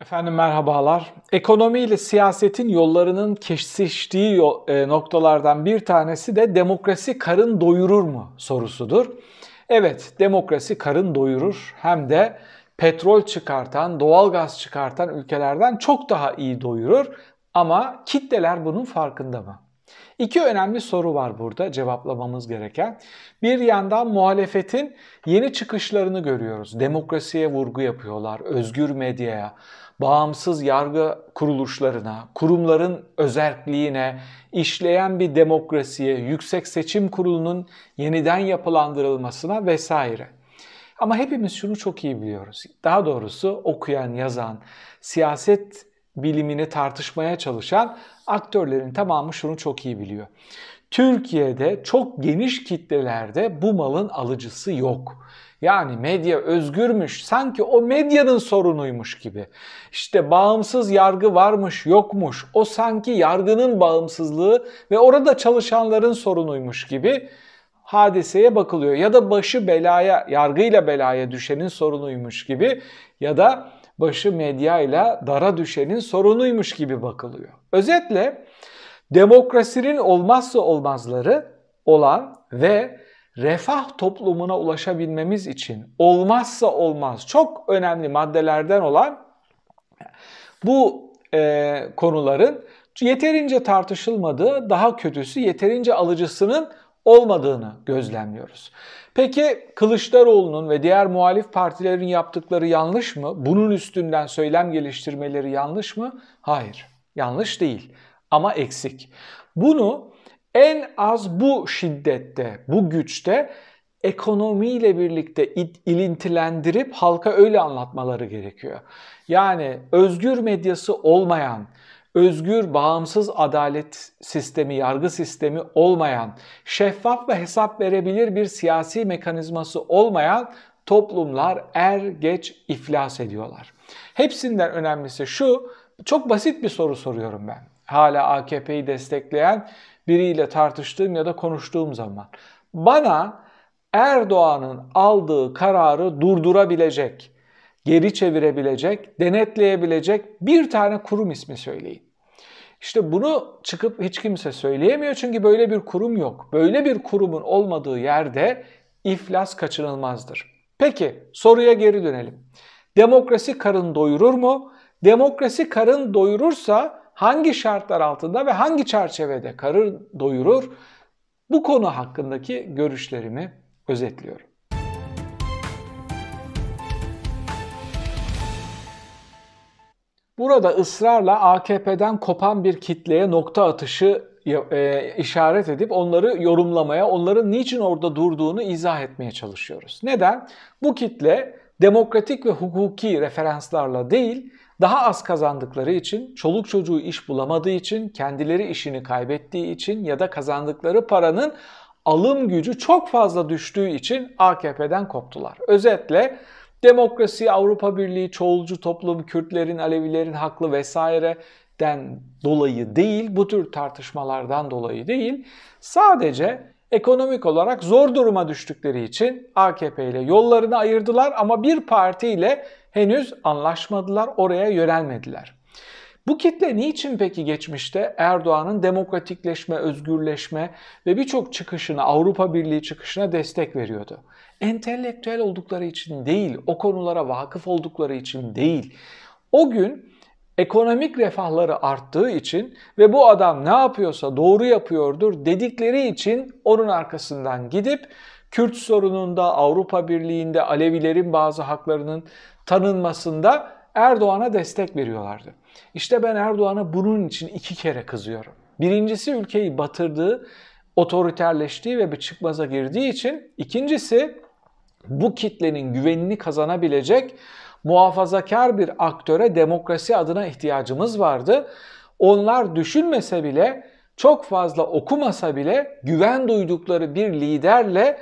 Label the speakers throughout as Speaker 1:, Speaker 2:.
Speaker 1: Efendim merhabalar. Ekonomi ile siyasetin yollarının kesiştiği e, noktalardan bir tanesi de demokrasi karın doyurur mu sorusudur. Evet, demokrasi karın doyurur hem de petrol çıkartan, doğal gaz çıkartan ülkelerden çok daha iyi doyurur ama kitleler bunun farkında mı? İki önemli soru var burada cevaplamamız gereken. Bir yandan muhalefetin yeni çıkışlarını görüyoruz. Demokrasiye vurgu yapıyorlar, özgür medyaya, bağımsız yargı kuruluşlarına, kurumların özelliğine, işleyen bir demokrasiye, yüksek seçim kurulunun yeniden yapılandırılmasına vesaire. Ama hepimiz şunu çok iyi biliyoruz. Daha doğrusu okuyan, yazan, siyaset bilimini tartışmaya çalışan aktörlerin tamamı şunu çok iyi biliyor. Türkiye'de çok geniş kitlelerde bu malın alıcısı yok. Yani medya özgürmüş, sanki o medyanın sorunuymuş gibi. İşte bağımsız yargı varmış, yokmuş. O sanki yargının bağımsızlığı ve orada çalışanların sorunuymuş gibi hadiseye bakılıyor. Ya da başı belaya, yargıyla belaya düşenin sorunuymuş gibi ya da başı medyayla dara düşenin sorunuymuş gibi bakılıyor. Özetle demokrasinin olmazsa olmazları olan ve refah toplumuna ulaşabilmemiz için olmazsa olmaz çok önemli maddelerden olan bu e, konuların yeterince tartışılmadığı, daha kötüsü yeterince alıcısının olmadığını gözlemliyoruz. Peki Kılıçdaroğlu'nun ve diğer muhalif partilerin yaptıkları yanlış mı? Bunun üstünden söylem geliştirmeleri yanlış mı? Hayır, yanlış değil ama eksik. Bunu en az bu şiddette, bu güçte ekonomiyle birlikte ilintilendirip halka öyle anlatmaları gerekiyor. Yani özgür medyası olmayan, özgür, bağımsız adalet sistemi, yargı sistemi olmayan, şeffaf ve hesap verebilir bir siyasi mekanizması olmayan toplumlar er geç iflas ediyorlar. Hepsinden önemlisi şu, çok basit bir soru soruyorum ben. Hala AKP'yi destekleyen biriyle tartıştığım ya da konuştuğum zaman. Bana Erdoğan'ın aldığı kararı durdurabilecek, geri çevirebilecek, denetleyebilecek bir tane kurum ismi söyleyin. İşte bunu çıkıp hiç kimse söyleyemiyor çünkü böyle bir kurum yok. Böyle bir kurumun olmadığı yerde iflas kaçınılmazdır. Peki soruya geri dönelim. Demokrasi karın doyurur mu? Demokrasi karın doyurursa hangi şartlar altında ve hangi çerçevede karın doyurur? Bu konu hakkındaki görüşlerimi özetliyorum. Burada ısrarla AKP'den kopan bir kitleye nokta atışı e, işaret edip onları yorumlamaya, onların niçin orada durduğunu izah etmeye çalışıyoruz. Neden? Bu kitle demokratik ve hukuki referanslarla değil, daha az kazandıkları için, çoluk çocuğu iş bulamadığı için, kendileri işini kaybettiği için ya da kazandıkları paranın alım gücü çok fazla düştüğü için AKP'den koptular. Özetle Demokrasi, Avrupa Birliği, çoğulcu toplum, Kürtlerin, Alevilerin haklı vesaireden dolayı değil, bu tür tartışmalardan dolayı değil, sadece ekonomik olarak zor duruma düştükleri için AKP ile yollarını ayırdılar ama bir parti ile henüz anlaşmadılar, oraya yönelmediler. Bu kitle niçin peki geçmişte Erdoğan'ın demokratikleşme, özgürleşme ve birçok çıkışına, Avrupa Birliği çıkışına destek veriyordu? entelektüel oldukları için değil, o konulara vakıf oldukları için değil. O gün ekonomik refahları arttığı için ve bu adam ne yapıyorsa doğru yapıyordur dedikleri için onun arkasından gidip Kürt sorununda, Avrupa Birliği'nde Alevilerin bazı haklarının tanınmasında Erdoğan'a destek veriyorlardı. İşte ben Erdoğan'a bunun için iki kere kızıyorum. Birincisi ülkeyi batırdığı, otoriterleştiği ve bir çıkmaza girdiği için. İkincisi bu kitlenin güvenini kazanabilecek muhafazakar bir aktöre demokrasi adına ihtiyacımız vardı. Onlar düşünmese bile, çok fazla okumasa bile güven duydukları bir liderle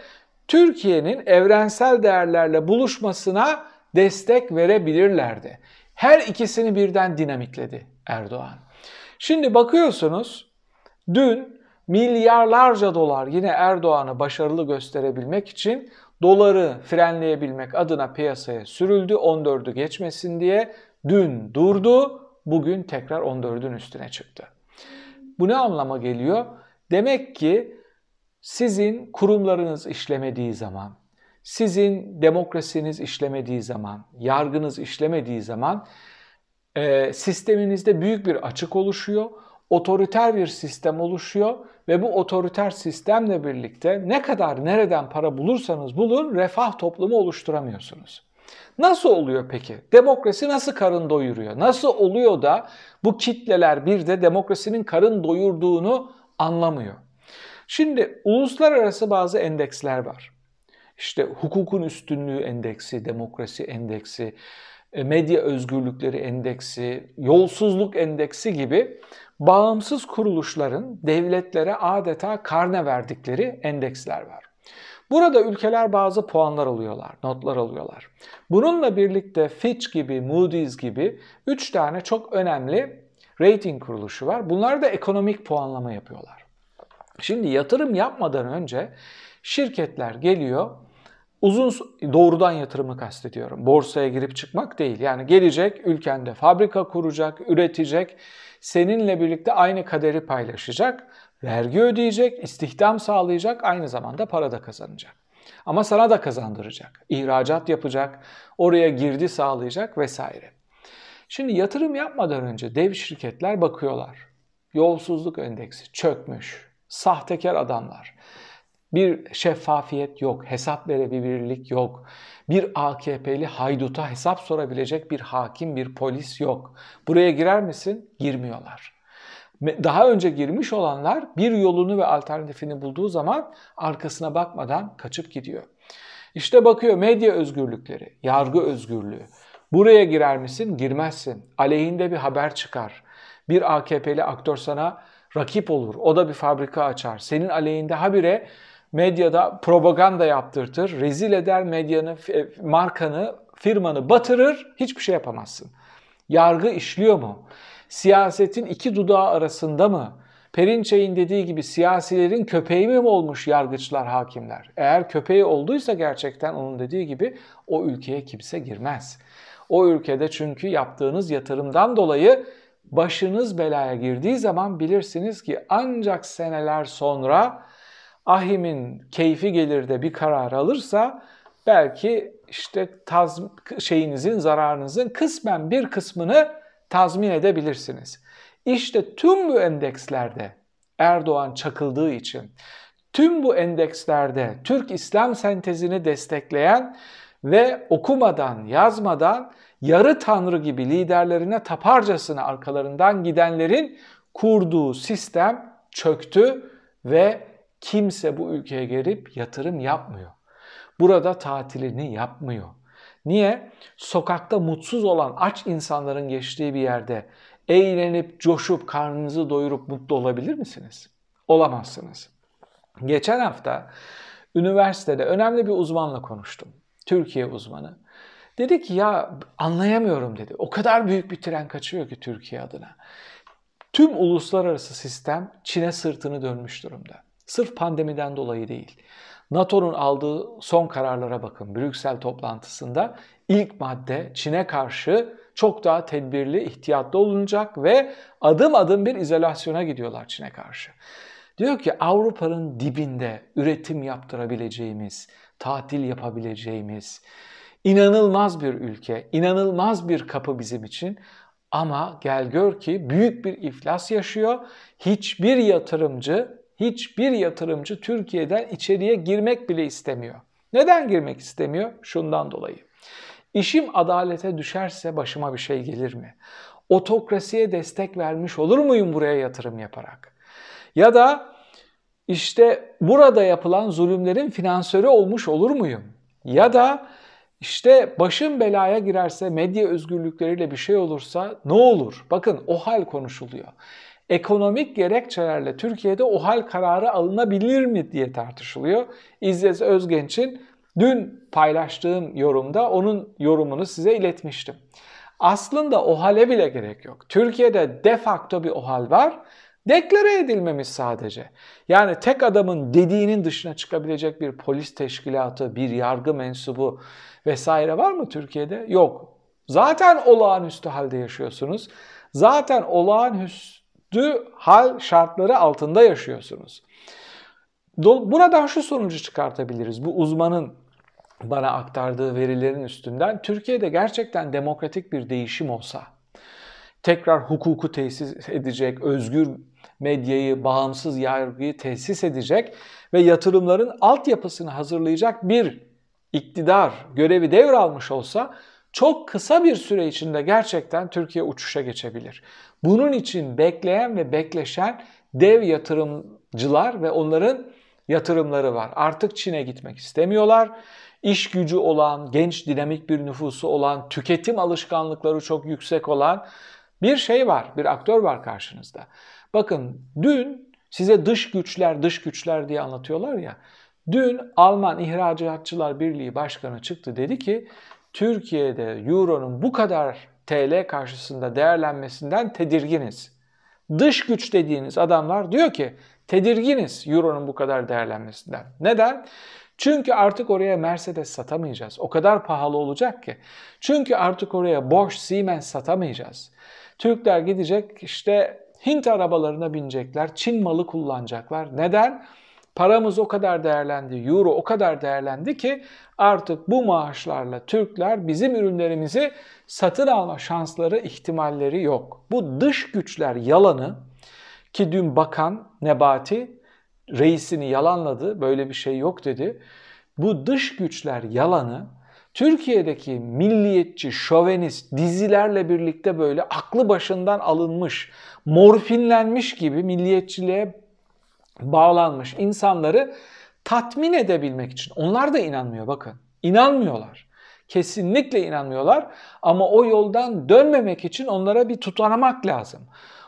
Speaker 1: Türkiye'nin evrensel değerlerle buluşmasına destek verebilirlerdi. Her ikisini birden dinamikledi Erdoğan. Şimdi bakıyorsunuz dün milyarlarca dolar yine Erdoğan'ı başarılı gösterebilmek için doları frenleyebilmek adına piyasaya sürüldü 14'ü geçmesin diye Dün durdu, bugün tekrar 14'ün üstüne çıktı. Bu ne anlama geliyor? Demek ki sizin kurumlarınız işlemediği zaman, sizin demokrasiniz işlemediği zaman, yargınız işlemediği zaman e, sisteminizde büyük bir açık oluşuyor, otoriter bir sistem oluşuyor ve bu otoriter sistemle birlikte ne kadar nereden para bulursanız bulun refah toplumu oluşturamıyorsunuz. Nasıl oluyor peki? Demokrasi nasıl karın doyuruyor? Nasıl oluyor da bu kitleler bir de demokrasinin karın doyurduğunu anlamıyor? Şimdi uluslararası bazı endeksler var. İşte hukukun üstünlüğü endeksi, demokrasi endeksi, e, medya özgürlükleri endeksi, yolsuzluk endeksi gibi bağımsız kuruluşların devletlere adeta karne verdikleri endeksler var. Burada ülkeler bazı puanlar alıyorlar, notlar alıyorlar. Bununla birlikte Fitch gibi, Moody's gibi 3 tane çok önemli rating kuruluşu var. Bunlar da ekonomik puanlama yapıyorlar. Şimdi yatırım yapmadan önce şirketler geliyor, uzun doğrudan yatırımı kastediyorum. Borsaya girip çıkmak değil. Yani gelecek, ülkende fabrika kuracak, üretecek, seninle birlikte aynı kaderi paylaşacak vergi ödeyecek, istihdam sağlayacak, aynı zamanda para da kazanacak. Ama sana da kazandıracak. İhracat yapacak, oraya girdi sağlayacak vesaire. Şimdi yatırım yapmadan önce dev şirketler bakıyorlar. Yolsuzluk endeksi çökmüş. Sahtekar adamlar. Bir şeffafiyet yok, hesap verebilirlik yok. Bir AKP'li hayduta hesap sorabilecek bir hakim, bir polis yok. Buraya girer misin? Girmiyorlar daha önce girmiş olanlar bir yolunu ve alternatifini bulduğu zaman arkasına bakmadan kaçıp gidiyor. İşte bakıyor medya özgürlükleri, yargı özgürlüğü. Buraya girer misin? Girmezsin. Aleyhinde bir haber çıkar. Bir AKP'li aktör sana rakip olur. O da bir fabrika açar. Senin aleyhinde habire medyada propaganda yaptırtır. Rezil eder medyanı, markanı, firmanı batırır. Hiçbir şey yapamazsın. Yargı işliyor mu? siyasetin iki dudağı arasında mı? Perinçey'in dediği gibi siyasilerin köpeği mi olmuş yargıçlar, hakimler? Eğer köpeği olduysa gerçekten onun dediği gibi o ülkeye kimse girmez. O ülkede çünkü yaptığınız yatırımdan dolayı başınız belaya girdiği zaman bilirsiniz ki ancak seneler sonra ahimin keyfi gelir de bir karar alırsa belki işte taz şeyinizin zararınızın kısmen bir kısmını tazmin edebilirsiniz. İşte tüm bu endekslerde Erdoğan çakıldığı için tüm bu endekslerde Türk İslam sentezini destekleyen ve okumadan, yazmadan yarı tanrı gibi liderlerine taparcasına arkalarından gidenlerin kurduğu sistem çöktü ve kimse bu ülkeye gelip yatırım yapmıyor. Burada tatilini yapmıyor. Niye? Sokakta mutsuz olan aç insanların geçtiği bir yerde eğlenip, coşup, karnınızı doyurup mutlu olabilir misiniz? Olamazsınız. Geçen hafta üniversitede önemli bir uzmanla konuştum. Türkiye uzmanı. Dedi ki ya anlayamıyorum dedi. O kadar büyük bir tren kaçıyor ki Türkiye adına. Tüm uluslararası sistem Çin'e sırtını dönmüş durumda. Sırf pandemiden dolayı değil. NATO'nun aldığı son kararlara bakın. Brüksel toplantısında ilk madde Çin'e karşı çok daha tedbirli, ihtiyatlı olunacak ve adım adım bir izolasyona gidiyorlar Çin'e karşı. Diyor ki Avrupa'nın dibinde üretim yaptırabileceğimiz, tatil yapabileceğimiz inanılmaz bir ülke, inanılmaz bir kapı bizim için. Ama gel gör ki büyük bir iflas yaşıyor. Hiçbir yatırımcı hiçbir yatırımcı Türkiye'den içeriye girmek bile istemiyor. Neden girmek istemiyor? Şundan dolayı. İşim adalete düşerse başıma bir şey gelir mi? Otokrasiye destek vermiş olur muyum buraya yatırım yaparak? Ya da işte burada yapılan zulümlerin finansörü olmuş olur muyum? Ya da işte başım belaya girerse, medya özgürlükleriyle bir şey olursa ne olur? Bakın o hal konuşuluyor ekonomik gerekçelerle Türkiye'de o hal kararı alınabilir mi diye tartışılıyor. İzzet Özgenç'in dün paylaştığım yorumda onun yorumunu size iletmiştim. Aslında o bile gerek yok. Türkiye'de de facto bir o hal var. Deklare edilmemiş sadece. Yani tek adamın dediğinin dışına çıkabilecek bir polis teşkilatı, bir yargı mensubu vesaire var mı Türkiye'de? Yok. Zaten olağanüstü halde yaşıyorsunuz. Zaten olağanüstü hal şartları altında yaşıyorsunuz. Buradan şu sonucu çıkartabiliriz. Bu uzmanın bana aktardığı verilerin üstünden Türkiye'de gerçekten demokratik bir değişim olsa, tekrar hukuku tesis edecek, özgür medyayı, bağımsız yargıyı tesis edecek ve yatırımların altyapısını hazırlayacak bir iktidar görevi devralmış olsa çok kısa bir süre içinde gerçekten Türkiye uçuşa geçebilir. Bunun için bekleyen ve bekleşen dev yatırımcılar ve onların yatırımları var. Artık Çin'e gitmek istemiyorlar. İş gücü olan, genç dinamik bir nüfusu olan, tüketim alışkanlıkları çok yüksek olan bir şey var, bir aktör var karşınızda. Bakın dün size dış güçler, dış güçler diye anlatıyorlar ya. Dün Alman İhracatçılar Birliği Başkanı çıktı dedi ki Türkiye'de Euro'nun bu kadar TL karşısında değerlenmesinden tedirginiz. Dış güç dediğiniz adamlar diyor ki tedirginiz Euro'nun bu kadar değerlenmesinden. Neden? Çünkü artık oraya Mercedes satamayacağız. O kadar pahalı olacak ki. Çünkü artık oraya Bosch, Siemens satamayacağız. Türkler gidecek işte Hint arabalarına binecekler, Çin malı kullanacaklar. Neden? Paramız o kadar değerlendi, euro o kadar değerlendi ki artık bu maaşlarla Türkler bizim ürünlerimizi satın alma şansları, ihtimalleri yok. Bu dış güçler yalanı ki dün bakan Nebati reisini yalanladı, böyle bir şey yok dedi. Bu dış güçler yalanı Türkiye'deki milliyetçi, şovenist dizilerle birlikte böyle aklı başından alınmış, morfinlenmiş gibi milliyetçiliğe bağlanmış insanları tatmin edebilmek için. Onlar da inanmıyor bakın. İnanmıyorlar. Kesinlikle inanmıyorlar ama o yoldan dönmemek için onlara bir tutanamak lazım.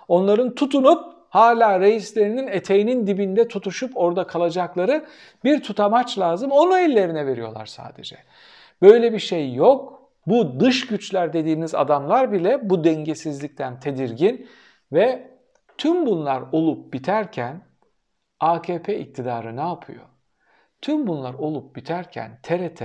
Speaker 1: Onların tutunup hala reislerinin eteğinin dibinde tutuşup orada kalacakları bir tutamaç lazım. Onu ellerine veriyorlar sadece. Böyle bir şey yok. Bu dış güçler dediğimiz adamlar bile bu dengesizlikten tedirgin ve tüm bunlar olup biterken AKP iktidarı ne yapıyor? Tüm bunlar olup biterken TRT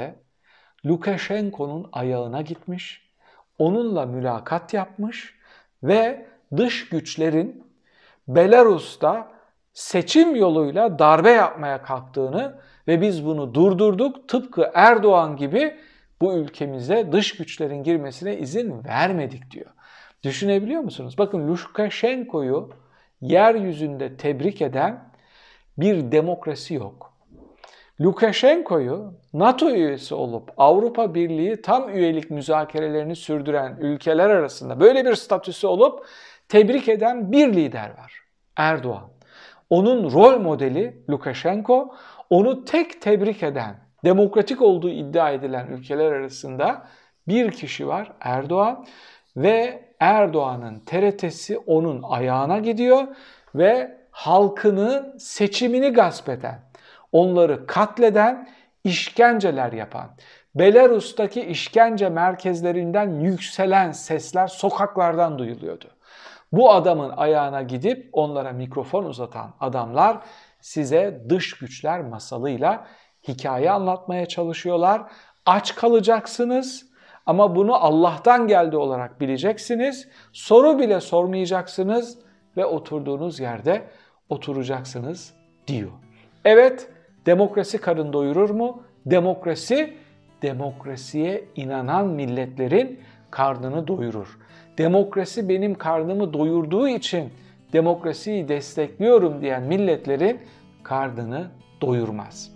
Speaker 1: Lukashenko'nun ayağına gitmiş, onunla mülakat yapmış ve dış güçlerin Belarus'ta seçim yoluyla darbe yapmaya kalktığını ve biz bunu durdurduk. Tıpkı Erdoğan gibi bu ülkemize dış güçlerin girmesine izin vermedik diyor. Düşünebiliyor musunuz? Bakın Lukashenko'yu yeryüzünde tebrik eden bir demokrasi yok. Lukashenko'yu NATO üyesi olup Avrupa Birliği tam üyelik müzakerelerini sürdüren ülkeler arasında böyle bir statüsü olup tebrik eden bir lider var. Erdoğan. Onun rol modeli Lukashenko, onu tek tebrik eden, demokratik olduğu iddia edilen ülkeler arasında bir kişi var Erdoğan ve Erdoğan'ın TRT'si onun ayağına gidiyor ve halkının seçimini gasp eden, onları katleden, işkenceler yapan, Belarus'taki işkence merkezlerinden yükselen sesler sokaklardan duyuluyordu. Bu adamın ayağına gidip onlara mikrofon uzatan adamlar size dış güçler masalıyla hikaye anlatmaya çalışıyorlar. Aç kalacaksınız ama bunu Allah'tan geldi olarak bileceksiniz. Soru bile sormayacaksınız ve oturduğunuz yerde oturacaksınız diyor. Evet, demokrasi karın doyurur mu? Demokrasi, demokrasiye inanan milletlerin karnını doyurur. Demokrasi benim karnımı doyurduğu için demokrasiyi destekliyorum diyen milletlerin karnını doyurmaz.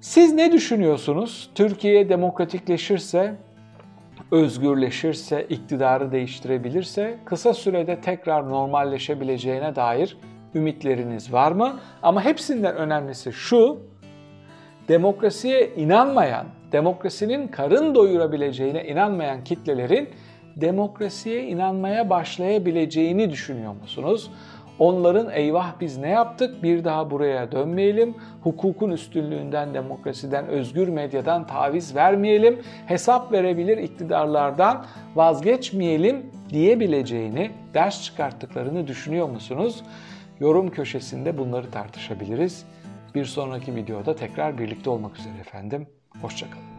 Speaker 1: Siz ne düşünüyorsunuz? Türkiye demokratikleşirse, özgürleşirse, iktidarı değiştirebilirse kısa sürede tekrar normalleşebileceğine dair ümitleriniz var mı? Ama hepsinden önemlisi şu, demokrasiye inanmayan, demokrasinin karın doyurabileceğine inanmayan kitlelerin demokrasiye inanmaya başlayabileceğini düşünüyor musunuz? Onların eyvah biz ne yaptık bir daha buraya dönmeyelim, hukukun üstünlüğünden, demokrasiden, özgür medyadan taviz vermeyelim, hesap verebilir iktidarlardan vazgeçmeyelim diyebileceğini, ders çıkarttıklarını düşünüyor musunuz? Yorum köşesinde bunları tartışabiliriz. Bir sonraki videoda tekrar birlikte olmak üzere efendim. Hoşçakalın.